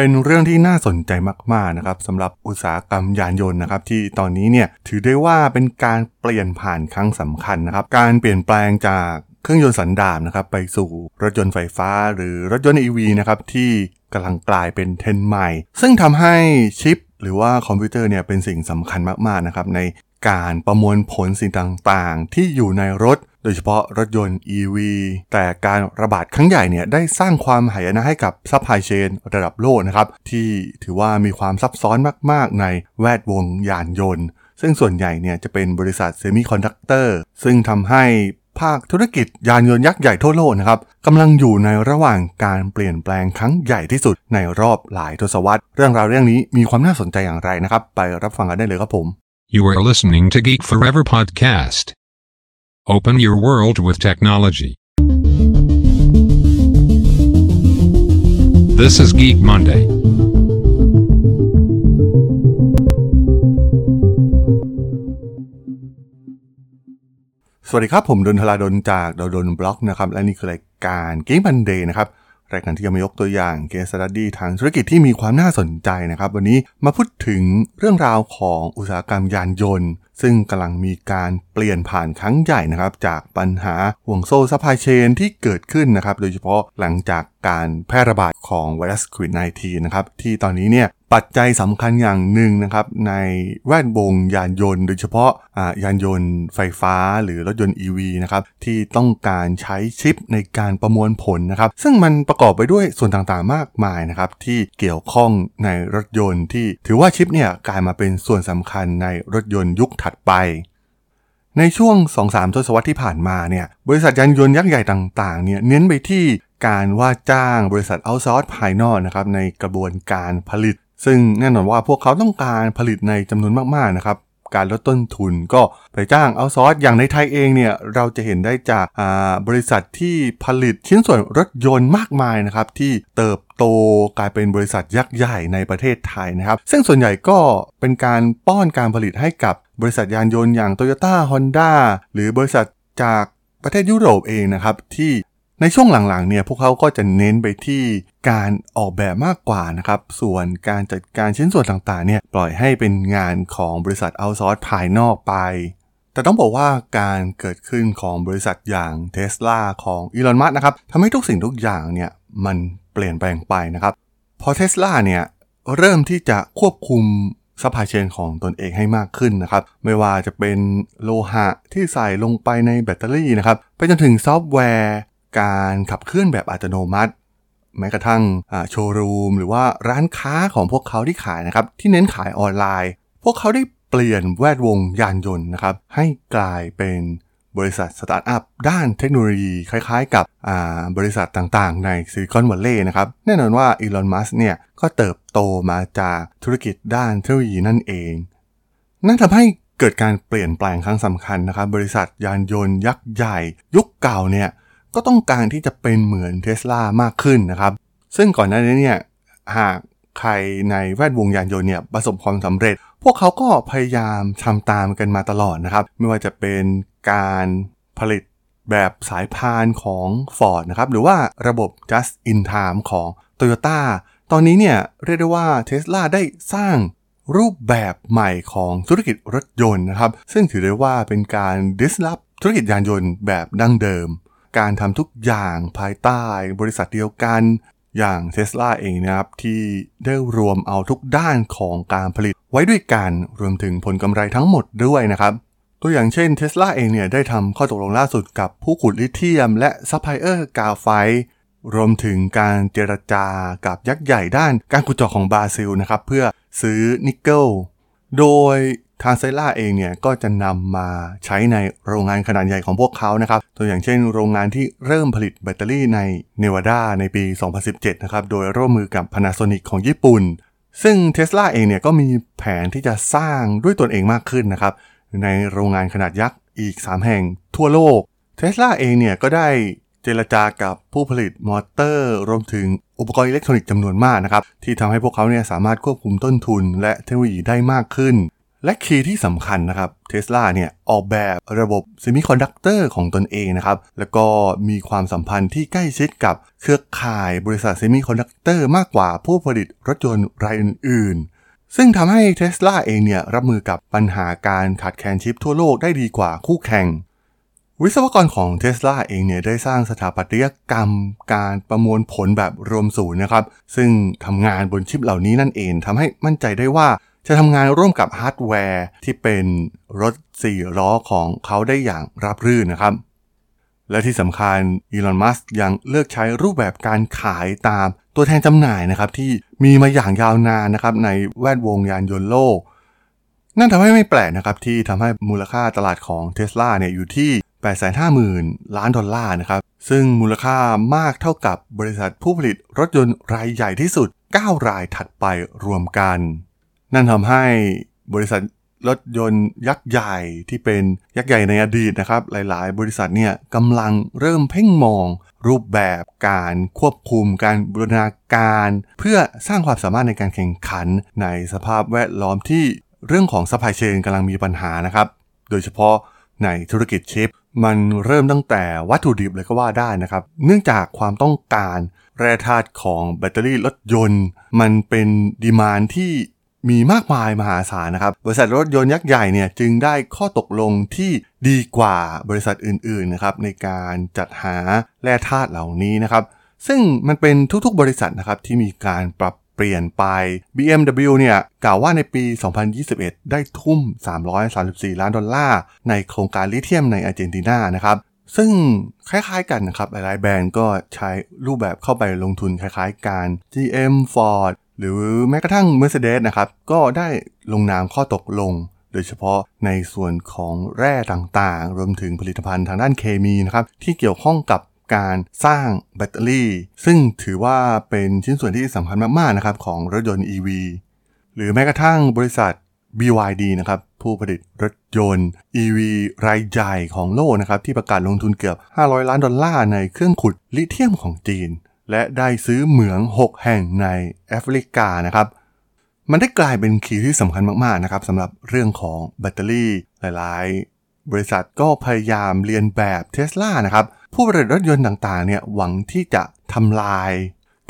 เป็นเรื่องที่น่าสนใจมากๆนะครับสำหรับอุตสาหกรรมยานยนต์นะครับที่ตอนนี้เนี่ยถือได้ว่าเป็นการเปลี่ยนผ่านครั้งสำคัญนะครับการเปลี่ยนแปลงจากเครื่องยนต์สันดาปนะครับไปสู่รถยนต์ไฟฟ้า หรือรถยนต์ EV นะครับที่กำลังกลายเป็นเทรนด์ใหม่ ซึ่งทำให้ชิป หรือว่าคอมพิวเตอร์เนี่ยเป็นสิ่งสำคัญมากๆนะครับในการประมวลผลสิ่งต่างๆ ที่อยู่ในรถ โดยเฉพาะรถยนต์ EV แต่การระบาดครั้งใหญ่เนี่ยได้สร้างความหายนะให้กับ supply chain ระดับโลกนะครับที่ถือว่ามีความซับซ้อนมากๆ ในแวดวงยานยนต์ ซึ่งส่วนใหญ่เนี่ยจะเป็นบริษัทเซมิคอนดักเตอร์ซึ่งทำให้ภาคธุรกิจยานยนต์ยักษ์ใหญ่ทั่วโลกนะครับกำลังอยู่ในระหว่างการเปลี่ยนแปลงครั้งใหญ่ที่สุดในรอบหลายทศวรรษ เรื่องราวเรื่องนี้มีความน่าสนใจอย่างไรนะครับ ไปรับฟังกันได้เลยครับผม You are listening to Geek Forever podcast. Open your world with technology. This is Geek Monday. สวัสดีครับ ผมดลธราดลจาก ด.ดล็อกนะครับ และนี่คือรายการเกม e ันเดย์นะครับ รายการที่จะมายกตัวอย่าง case study ทางธุรกิจที่มีความน่าสนใจนะครับ วันนี้มาพูดถึงเรื่องราวของอุตสาหกรรมยานยนต์ ซึ่งกำลังมีการเปลี่ยนผ่านครั้งใหญ่นะครับ จากปัญหาห่วงโซ่ supply chain ที่เกิดขึ้นนะครับ โดยเฉพาะหลังจากการแพร่ระบาดของไวรัสโควิด -19 นะครับ ที่ตอนนี้เนี่ย ปัจจัยสำคัญอย่างหนึ่งนะครับในแวดวงยานยนต์ โดยเฉพาะยานยนต์ไฟฟ้าหรือรถยนต์ EV นะครับที่ต้องการใช้ชิปในการประมวลผลนะครับ ซึ่งมันประกอบไปด้วยส่วนต่างๆมากมายนะครับที่เกี่ยวข้องในรถยนต์ที่ถือว่าชิปเนี่ยกลายมาเป็นส่วนสำคัญในรถยนต์ยุคถัดไปในช่วง 2-3 ทศวรรษที่ผ่านมาเนี่ย บริษัทยานยนต์ยักษ์ใหญ่ต่างๆ เนี่ยเน้นไปที่การว่าจ้างบริษัทเอาซอร์สภายนอกนะครับในกระบวนการผลิต ซึ่งแน่นอนว่าพวกเขาต้องการผลิตในจำนวนมากๆนะครับการลดต้นทุนก็ไปจ้างเอาซอสอย่างในไทยเองเนี่ยเราจะเห็นได้จากบริษัทที่ผลิตชิ้นส่วนรถยนต์มากมายนะครับที่เติบโตกลายเป็นบริษัทยักษ์ใหญ่ในประเทศไทยนะครับ ซึ่งส่วนใหญ่ก็เป็นการป้อนการผลิตให้กับบริษัทยานยนต์อย่าง Toyota Honda หรือบริษัทจากประเทศยุโรปเองนะครับที่ ในช่วงหลังๆเนี่ยพวกเขาก็จะเน้นไปที่การออกแบบมากกว่านะครับ ส่วนการจัดการชิ้นส่วนต่างๆเนี่ยปล่อยให้เป็นงานของบริษัทเอาซอร์สภายนอกไป แต่ต้องบอกว่าการเกิดขึ้นของบริษัทอย่างเท s l a ของอีลอนมัสก์นะครับทำให้ทุกสิ่งทุกอย่างเนี่ยมันเปลี่ยนแปลงไปนะครับ พอเท s l a เนี่ยเริ่มที่จะควบคุม supply chain ของตนเองให้มากขึ้นนะครับ ไม่ว่าจะเป็นโลหะที่ใส่ลงไปในแบตเตอรี่นะครับ ไปจนถึงซอฟต์แวร์ การขับเคลื่อนแบบอัตโนมัติ แม้กระทั่งโชว์รูม หรือว่าร้านค้าของพวกเขาที่ขายนะครับ ที่เน้นขายออนไลน์ พวกเขาได้เปลี่ยนแวดวงยานยนต์นะครับ ให้กลายเป็นบริษัทสตาร์ทอัพด้านเทคโนโลยี คล้ายๆ กับบริษัทต่างๆ ในซิลิคอนวัลเลย์นะครับ แน่นอนว่าอีลอนมัสก์เนี่ย ก็เติบโตมาจากธุรกิจด้านเทคโนโลยีนั่นเอง นั่นทำให้เกิดการเปลี่ยนแปลงครั้งสำคัญนะครับ บริษัทยานยนต์ยักษ์ใหญ่ ยุคเก่าเนี่ย ก็ต้องการที่จะเป็นเหมือนเทสลามากขึ้นนะครับ ซึ่งก่อนหน้านี้เนี่ยหากใครในแวดวงยานยนต์เนี่ยประสบความสำเร็จ พวกเขาก็พยายามทำตามกันมาตลอดนะครับ ไม่ว่าจะเป็นการผลิตแบบสายพานของ Ford นะครับ หรือว่าระบบ just in time ของ Toyota ตอนนี้เนี่ยเรียกได้ว่า Tesla ได้สร้างรูปแบบใหม่ของธุรกิจรถยนต์นะครับ ซึ่งถือได้ว่าเป็นการ disrupt ธุรกิจยานยนต์แบบดั้งเดิม การทำทุกอย่างภายใต้บริษัทเดียวกัน อย่างเท s l a เองนะครับที่ได้รวมเอาทุกด้านของการผลิตไว้ด้วยกันรวมถึงผลกำไรทั้งหมดด้วยนะครับ ตัวอย่างเช่นเท s l a เองเนี่ยได้ทำข้อตกลงล่าสุดกับผู้ขุดลิเธียม และซัพพลายเออราไฟต์รวมถึงการเจรจากับยักษ์ใหญ่ด้านการขุดเจาะของบราซิลนะครับ เพื่อซื้อนิกเกิล โดย ทางเทสลาเองเนี่ยก็จะนำมาใช้ในโรงงานขนาดใหญ่ของพวกเขานะครับ ตัวอย่างเช่นโรงงานที่เริ่มผลิตแบตเตอรี่ในเนวาดาในปี 2017 นะครับ โดยร่วมมือกับ Panasonic ของญี่ปุ่น ซึ่งเท s l a เองเนี่ยก็มีแผนที่จะสร้างด้วยตนเองมากขึ้นนะครับ ในโรงงานขนาดยักษ์อีก 3 แห่งทั่วโลกเท s l a เองเนี่ยก็ได้เจรจากับผู้ผลิตมอเตอร์ รวมถึงอุปกรณ์อิเล็กทรอนิกส์จำนวนมากนะครับที่ทำให้พวกเขาเนี่ยสามารถควบคุมต้นทุน และเทคโนโลยีได้มากขึ้น และ key ที่สำคัญนะครับเทสลาเนี่ยออกแบบระบบเซมิคอนดักเตอร์ของตนเองนะครับ แล้วก็มีความสัมพันธ์ที่ใกล้ชิดกับเครือข่ายบริษัทเซมิคอนดักเตอร์มากกว่าผู้ผลิตรถยนต์รายอื่นๆ ซึ่งทำให้เทสลาเองเนี่ยรับมือกับปัญหาการขาดแคลนชิปทั่วโลกได้ดีกว่าคู่แข่ง วิศวกรของเทสลาเองเนี่ยได้สร้างสถาปัตยกรรม การประมวลผลแบบรวมศูนย์นะครับ ซึ่งทำงานบนชิปเหล่านี้นั่นเองทำให้มั่นใจได้ว่า จะทำงานร่วมกับฮาร์ดแวร์ที่เป็นรถ4ล้อของเขาได้อย่างราบรื่นนะครับ และที่สำคัญอีลอนมัสยังเลือกใช้รูปแบบการขายตามตัวแทนจำหน่ายนะครับที่มีมาอย่างยาวนานนะครับในแวดวงยานยนต์โลก นั่นทำให้ไม่แปลกนะครับที่ทำให้มูลค่าตลาดของเท s l a เนี่ยอยู่ที่ 850,000 ล้านดอลลาร์นะครับซึ่งมูลค่ามากเท่ากับบริษัทผู้ผลิตรถยนต์รายใหญ่ที่สุด 9 รายถัดไปรวมกัน นั่นทำให้บริษัทรถยนต์ยักษ์ใหญ่ที่เป็นยักษ์ใหญ่ในอดีตนะครับ หลาย ๆ บริษัทเนี่ยกำลังเริ่มเพ่งมอง รูปแบบการควบคุมการบูรณาการ เพื่อสร้างความสามารถในการแข่งขันในสภาพแวดล้อมที่เรื่องของ supply chain กำลังมีปัญหานะครับ โดยเฉพาะในธุรกิจชิป มันเริ่มตั้งแต่วัตถุดิบเลยก็ว่าได้นะครับ เนื่องจากความต้องการแร่ธาตุของแบตเตอรี่รถยนต์ มันเป็นดีมานที่ มีมากมายมหาศาลนะครับ บริษัทรถยนต์ยักษ์ใหญ่เนี่ยจึงได้ข้อตกลงที่ดีกว่าบริษัทอื่นๆนะครับในการจัดหาแร่ธาตุเหล่านี้นะครับ ซึ่งมันเป็นทุกๆบริษัทนะครับที่มีการปรับเปลี่ยนไป BMW เนี่ยกล่าวว่าในปี 2021 ได้ทุ่ม 334 ล้านดอลลาร์ ในโครงการลิเธียมในอาร์เจนตินานะครับซึ่งคล้ายๆกันนะครับ หลายๆแบรนด์ก็ใช้รูปแบบเข้าไปลงทุนคล้ายๆกัน GM Ford หรือแม้กระทั่ง Mercedes นะครับ ก็ได้ลงนามข้อตกลง โดยเฉพาะในส่วนของแร่ต่างๆ รวมถึงผลิตภัณฑ์ทางด้านเคมีนะครับ ที่เกี่ยวข้องกับการสร้างแบตเตอรี่ ซึ่งถือว่าเป็นชิ้นส่วนที่สำคัญมากๆนะครับของรถยนต์ EV หรือแม้กระทั่งบริษัท BYD นะครับผู้ผลิตรถยนต์ EV รายใหญ่ของโลกนะครับที่ประกาศลงทุนเกือบ 500 ล้านดอลลาร์ในเครื่องขุดลิเธียมของจีน และได้ซื้อเหมือง 6 แห่งในแอฟริกานะครับ มันได้กลายเป็น key ที่สำคัญมากๆนะครับสำหรับเรื่องของแบตเตอรี่หลายๆ บริษัทก็พยายามเลียนแบบเทสลานะครับ ผู้ผลิตรถยนต์ต่างๆเนี่ยหวังที่จะทำลาย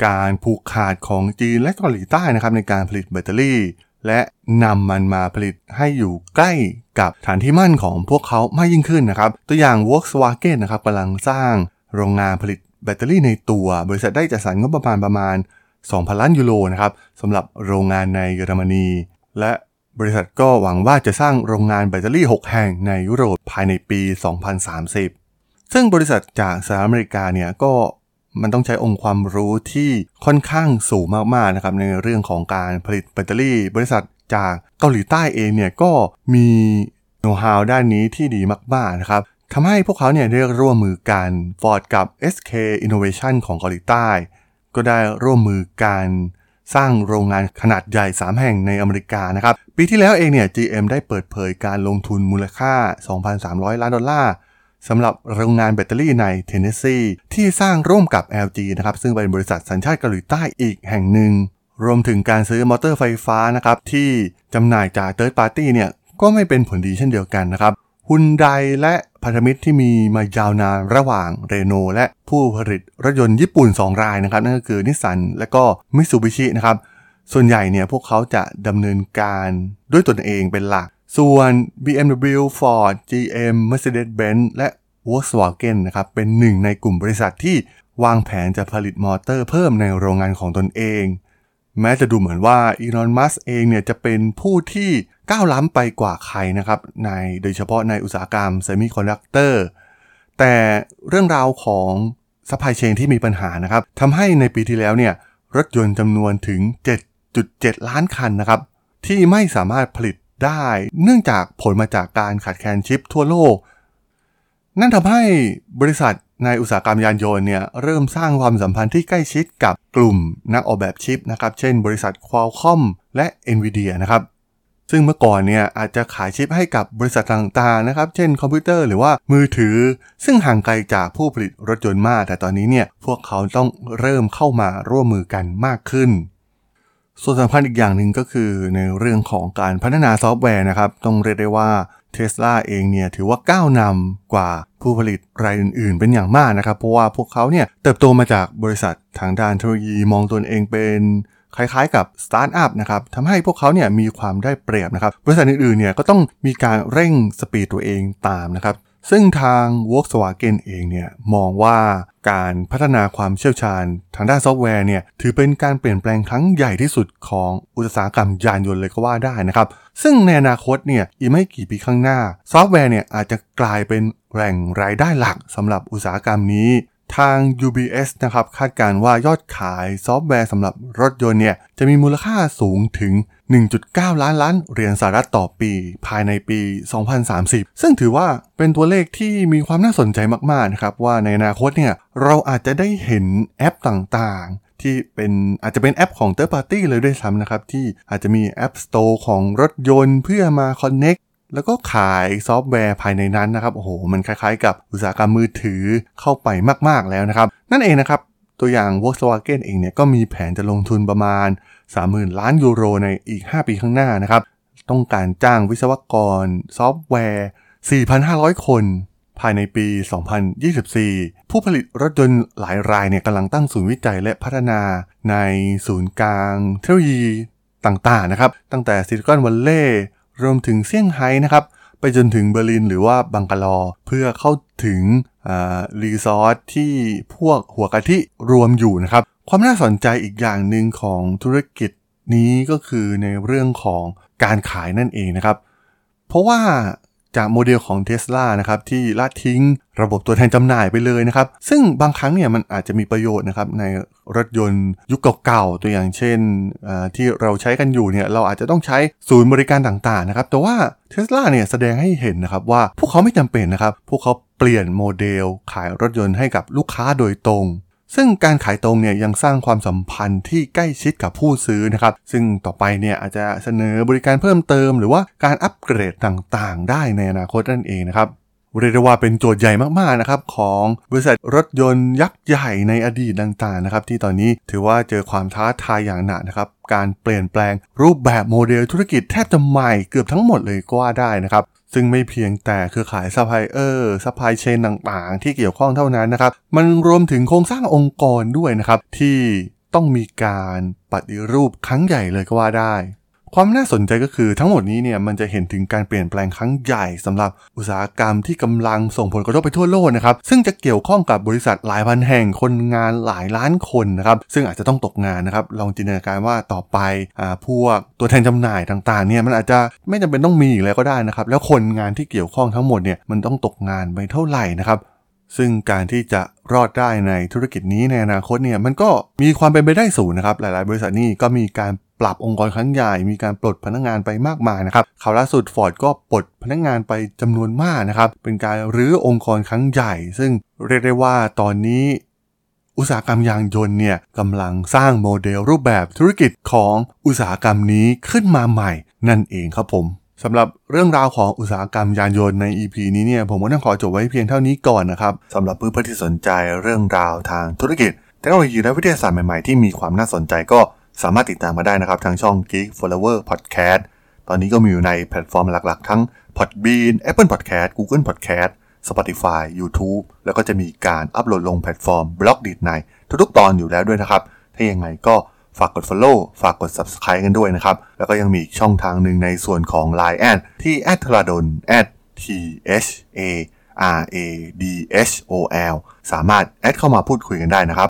การผูกขาดของจีนและเกาหลีใต้นะครับในการผลิตแบตเตอรี่ และนำมันมาผลิตให้อยู่ใกล้กับฐานที่มั่นของพวกเขามากยิ่งขึ้นนะครับ ตัวอย่าง Volkswagen นะครับกำลังสร้างโรงงานผลิต แบตเตอรี่ในตัว บริษัทได้จัดสรรงบประมาณประมาณ 2,000 ล้านยูโรนะครับสำหรับโรงงานในเยอรมนี และบริษัทก็หวังว่าจะสร้างโรงงานแบตเตอรี่ 6 แห่งในยุโรปภายในปี 2030 ซึ่งบริษัทจากสหรัฐอเมริกาเนี่ยก็มันต้องใช้องค์ความรู้ที่ค่อนข้างสูงมากๆนะครับในเรื่องของการผลิตแบตเตอรี่ บริษัทจากเกาหลีใต้เองเนี่ยก็มีโน้ตฮาวด้านนี้ที่ดีมากๆนะครับ ทำให้พวกเขาเนี่ยได้ร่วมมือกัน Ford กับ SK Innovation ของเกาหลีใต้ ก็ได้ร่วมมือกันสร้างโรงงานขนาดใหญ่ 3 แห่งในอเมริกานะครับ ปีที่แล้วเองเนี่ย GM ได้เปิดเผยการลงทุนมูลค่า 2,300 ล้านดอลลาร์สำหรับโรงงานแบตเตอรี่ในเทนเนสซีที่สร้างร่วมกับ LG นะครับ ซึ่งเป็นบริษัทสัญชาติเกาหลีใต้อีกแห่งหนึ่ง รวมถึงการซื้อมอเตอร์ไฟฟ้านะครับ ที่จำหน่ายจาก Third Party เนี่ย ก็ไม่เป็นผลดีเช่นเดียวกันนะครับฮุนไดและ พันธมิตรที่มีมายาวนานระหว่างเรโนและผู้ผลิตรถยนต์ญี่ปุ่น 2 รายนะครับนั่นก็คือนิสสันและก็มิตซูบิชินะครับส่วนใหญ่เนี่ยพวกเขาจะดำเนินการด้วยตนเองเป็นหลัก ส่วน BMW Ford GM Mercedes-Benz และ Volkswagen นะครับเป็นหนึ่งในกลุ่มบริษัทที่วางแผนจะผลิตมอเตอร์เพิ่มในโรงงานของตนเอง แม้จะดูเหมือนว่าอีลอนมัสก์เองเนี่ยจะเป็นผู้ที่ ก้าวล้ำไปกว่าใครนะครับในโดยเฉพาะในอุตสาหกรรม semiconductor แต่เรื่องราวของ supply chain ที่มีปัญหานะครับทำให้ในปีที่แล้วเนี่ยรถยนต์จำนวนถึง 7.7 ล้านคันนะครับ ที่ไม่สามารถผลิตได้เนื่องจากผลมาจากการขาดแคลนชิปทั่วโลก นั่นทำให้บริษัทในอุตสาหกรรมยานยนต์เนี่ยเริ่มสร้างความสัมพันธ์ที่ใกล้ชิดกับกลุ่มนักออกแบบชิปนะครับ เช่นบริษัท Qualcomm และ NVIDIA นะครับ ซึ่งเมื่อก่อนเนี่ยอาจจะขายชิปให้กับบริษัทต่างๆนะครับ เช่นคอมพิวเตอร์หรือว่ามือถือ ซึ่งห่างไกลจากผู้ผลิตรถยนต์มาก แต่ตอนนี้เนี่ยพวกเขาต้องเริ่มเข้ามาร่วมมือกันมากขึ้น ส่วนสำคัญอีกอย่างหนึ่งก็คือในเรื่องของการพัฒนาซอฟต์แวร์นะครับ ต้องเรียกได้ว่าเทสลาเองเนี่ยถือว่าก้าวนำกว่าผู้ผลิตรายอื่น ๆ เป็นอย่างมากนะครับ เพราะว่าพวกเขาเนี่ยเติบโตมาจากบริษัททางด้านเทคโนโลยีมองตนเองเป็น คล้ายๆกับสตาร์ทอัพนะครับทำให้พวกเขาเนี่ยมีความได้เปรียบนะครับบริษัทอื่นๆเนี่ยก็ต้องมีการเร่ง speed ตัวเองตามนะครับซึ่งทาง Volkswagen เองเนี่ยมองว่าการพัฒนาความเชี่ยวชาญทางด้านซอฟต์แวร์เนี่ยถือเป็นการเปลี่ยนแปลงครั้งใหญ่ที่สุดของอุตสาหกรรมยานยนต์เลยก็ว่าได้นะครับ ซึ่งในอนาคตเนี่ยอีกไม่กี่ปีข้างหน้า ซอฟต์แวร์เนี่ยอาจจะกลายเป็นแหล่งรายได้หลักสำหรับอุตสาหกรรมนี้ ทาง UBS นะครับคาดการว่ายอดขายซอฟต์แวร์สำหรับรถยนต์เนี่ยจะมีมูลค่าสูงถึง 1.9 ล้านล้านเหรียญสหรัฐต่อปีภายในปี 2030 ซึ่งถือว่าเป็นตัวเลขที่มีความน่าสนใจมากๆนะครับว่าในอนาคตเนี่ยเราอาจจะได้เห็นแอปต่างๆ ที่เป็นอาจจะเป็นแอปของ Third Party เลยด้วยซ้ำนะครับที่อาจจะมี App Store ของรถยนต์เพื่อมา Connect แล้วก็ขายซอฟต์แวร์ภายในนั้นนะครับโอ้โหมันคล้ายๆ กับอุตสาหกรรมมือถือเข้าไปมากๆแล้วนะครับ นั่นเองนะครับ ตัวอย่าง Volkswagen เองเนี่ยก็มีแผนจะลงทุนประมาณ 30,000 ล้านยูโรในอีก 5 ปีข้างหน้านะครับ ต้องการจ้างวิศวกรซอฟต์แวร์ 4,500 คน ภายในปี 2024 ผู้ผลิตรถยนต์หลายรายเนี่ยกำลังตั้งศูนย์วิจัยและพัฒนาในศูนย์กลางเทคโนโลยีต่างๆนะครับ ตั้งแต่ซิลิคอนวัลเลย์ รวมถึงเซี่ยงไฮ้นะครับ ไปจนถึงเบอร์ลินหรือว่าบังกาลอร์เพื่อเข้าถึง resource ที่พวกหัวกะทิรวมอยู่นะครับ ความน่าสนใจอีกอย่างหนึ่งของธุรกิจนี้ก็คือในเรื่องของการขายนั่นเองนะครับ เพราะว่า จากโมเดลของ t ท s l a นะครับที่ละทิ้งระบบตัวแทนจำหน่ายไปเลยนะครับ ซึ่งบางครั้งเนี่ยมันอาจจะมีประโยชน์นะครับในรถยนต์ยุคเก่าๆ ตัวอย่างเช่นที่เราใช้กันอยู่เนี่ยเราอาจจะต้องใช้ศูนย์บริการต่างๆนะครับแต่ว่า t ท s l a เนี่ยแสดงให้เห็นนะครับว่าพวกเขาไม่จำเป็นนะครับ พวกเขาเปลี่ยนโมเดลขายรถยนต์ให้กับลูกค้าโดยตรง ซึ่งการขายตรงเนี่ยยังสร้างความสัมพันธ์ที่ใกล้ชิดกับผู้ซื้อนะครับ ซึ่งต่อไปเนี่ยอาจจะเสนอบริการเพิ่มเติม หรือว่าการอัปเกรดต่างๆ ได้ในอนาคตนั่นเองนะครับเรียกได้ว่าเป็นโจทย์ใหญ่มากๆนะครับของบริษัทรถยนต์ยักษ์ใหญ่ในอดีตต่างๆนะครับที่ตอนนี้ถือว่าเจอความท้าทายอย่างหนักนะครับการเปลี่ยนแปลงรูปแบบโมเดลธุรกิจแทบจะใหม่เกือบทั้งหมดเลยก็ว่าได้นะครับ ซึ่งไม่เพียงแต่เครือข่าย supplier supply chain ต่างๆ ที่เกี่ยวข้องเท่านั้นนะครับ มันรวมถึงโครงสร้างองค์กรด้วยนะครับ ที่ต้องมีการปฏิรูปครั้งใหญ่เลยก็ว่าได้ ความน่าสนใจก็คือทั้งหมดนี้เนี่ยมันจะเห็นถึงการเปลี่ยนแปลงครั้งใหญ่สำหรับอุตสาหกรรมที่กำลังส่งผลกระทบไปทั่วโลกนะครับซึ่งจะเกี่ยวข้องกับบริษัทหลายพันแห่งคนงานหลายล้านคนนะครับซึ่งอาจจะต้องตกงานนะครับลองจินตนาการว่าต่อไปอ่าพวกตัวแทนจำหน่ายต่างๆเนี่ยมันอาจจะไม่จำเป็นต้องมีอีกแล้วก็ได้นะครับแล้วคนงานที่เกี่ยวข้องทั้งหมดเนี่ยมันต้องตกงานไปเท่าไหร่นะครับซึ่งการที่จะรอดได้ในธุรกิจนี้ในอนาคตเนี่ยมันก็มีความเป็นไปได้สูงนะครับหลาย ๆ บริษัทนี่ก็มีการ ปรับองค์กรครั้งใหญ่มีการปลดพนักงงานไปมากมายนะครับข่าวล่าสุดฟอร์ดก็ปลดพนักงงานไปจำนวนมากนะครับเป็นการรื้อองค์กรครั้งใหญ่ ซึ่งเรียกได้ว่าตอนนี้อุตสาหกรรมยางยนต์เนี่ยกำลังสร้างโมเดลรูปแบบธุรกิจของอุตสาหกรรมนี้ขึ้นมาใหม่ นั่นเองครับผมสำหรับเรื่องราวของอุตสาหกรรมยานยนต์ใน EP นี้เนี่ยผมก็ต้องขอจบไว้เพียงเท่านี้ก่อนนะครับสำหรับเพื่อนๆที่สนใจเรื่องราวทางธุรกิจเทคโนโลยีและวิทยาศาสตร์ใหม่ๆที่มีความน่าสนใจก็ สามารถติดตามมาได้นะครับ ทางช่อง Geek Forever Podcast ตอนนี้ก็มีอยู่ในแพลตฟอร์มหลักๆ ทั้ง Podbean Apple Podcast Google Podcast Spotify YouTube แล้วก็จะมีการอัปโหลดลงแพลตฟอร์ม Blockdit ในทุกๆ ตอนอยู่แล้วด้วยนะครับ ถ้ายังไงก็ฝากกด Follow ฝากกด Subscribe กันด้วยนะครับ แล้วก็ยังมีช่องทางหนึ่งในส่วนของ Line แอดที่ a d ทราดน t h a r a d h o l สามารถแอดเข้ามาพูดคุยกันได้นะครับ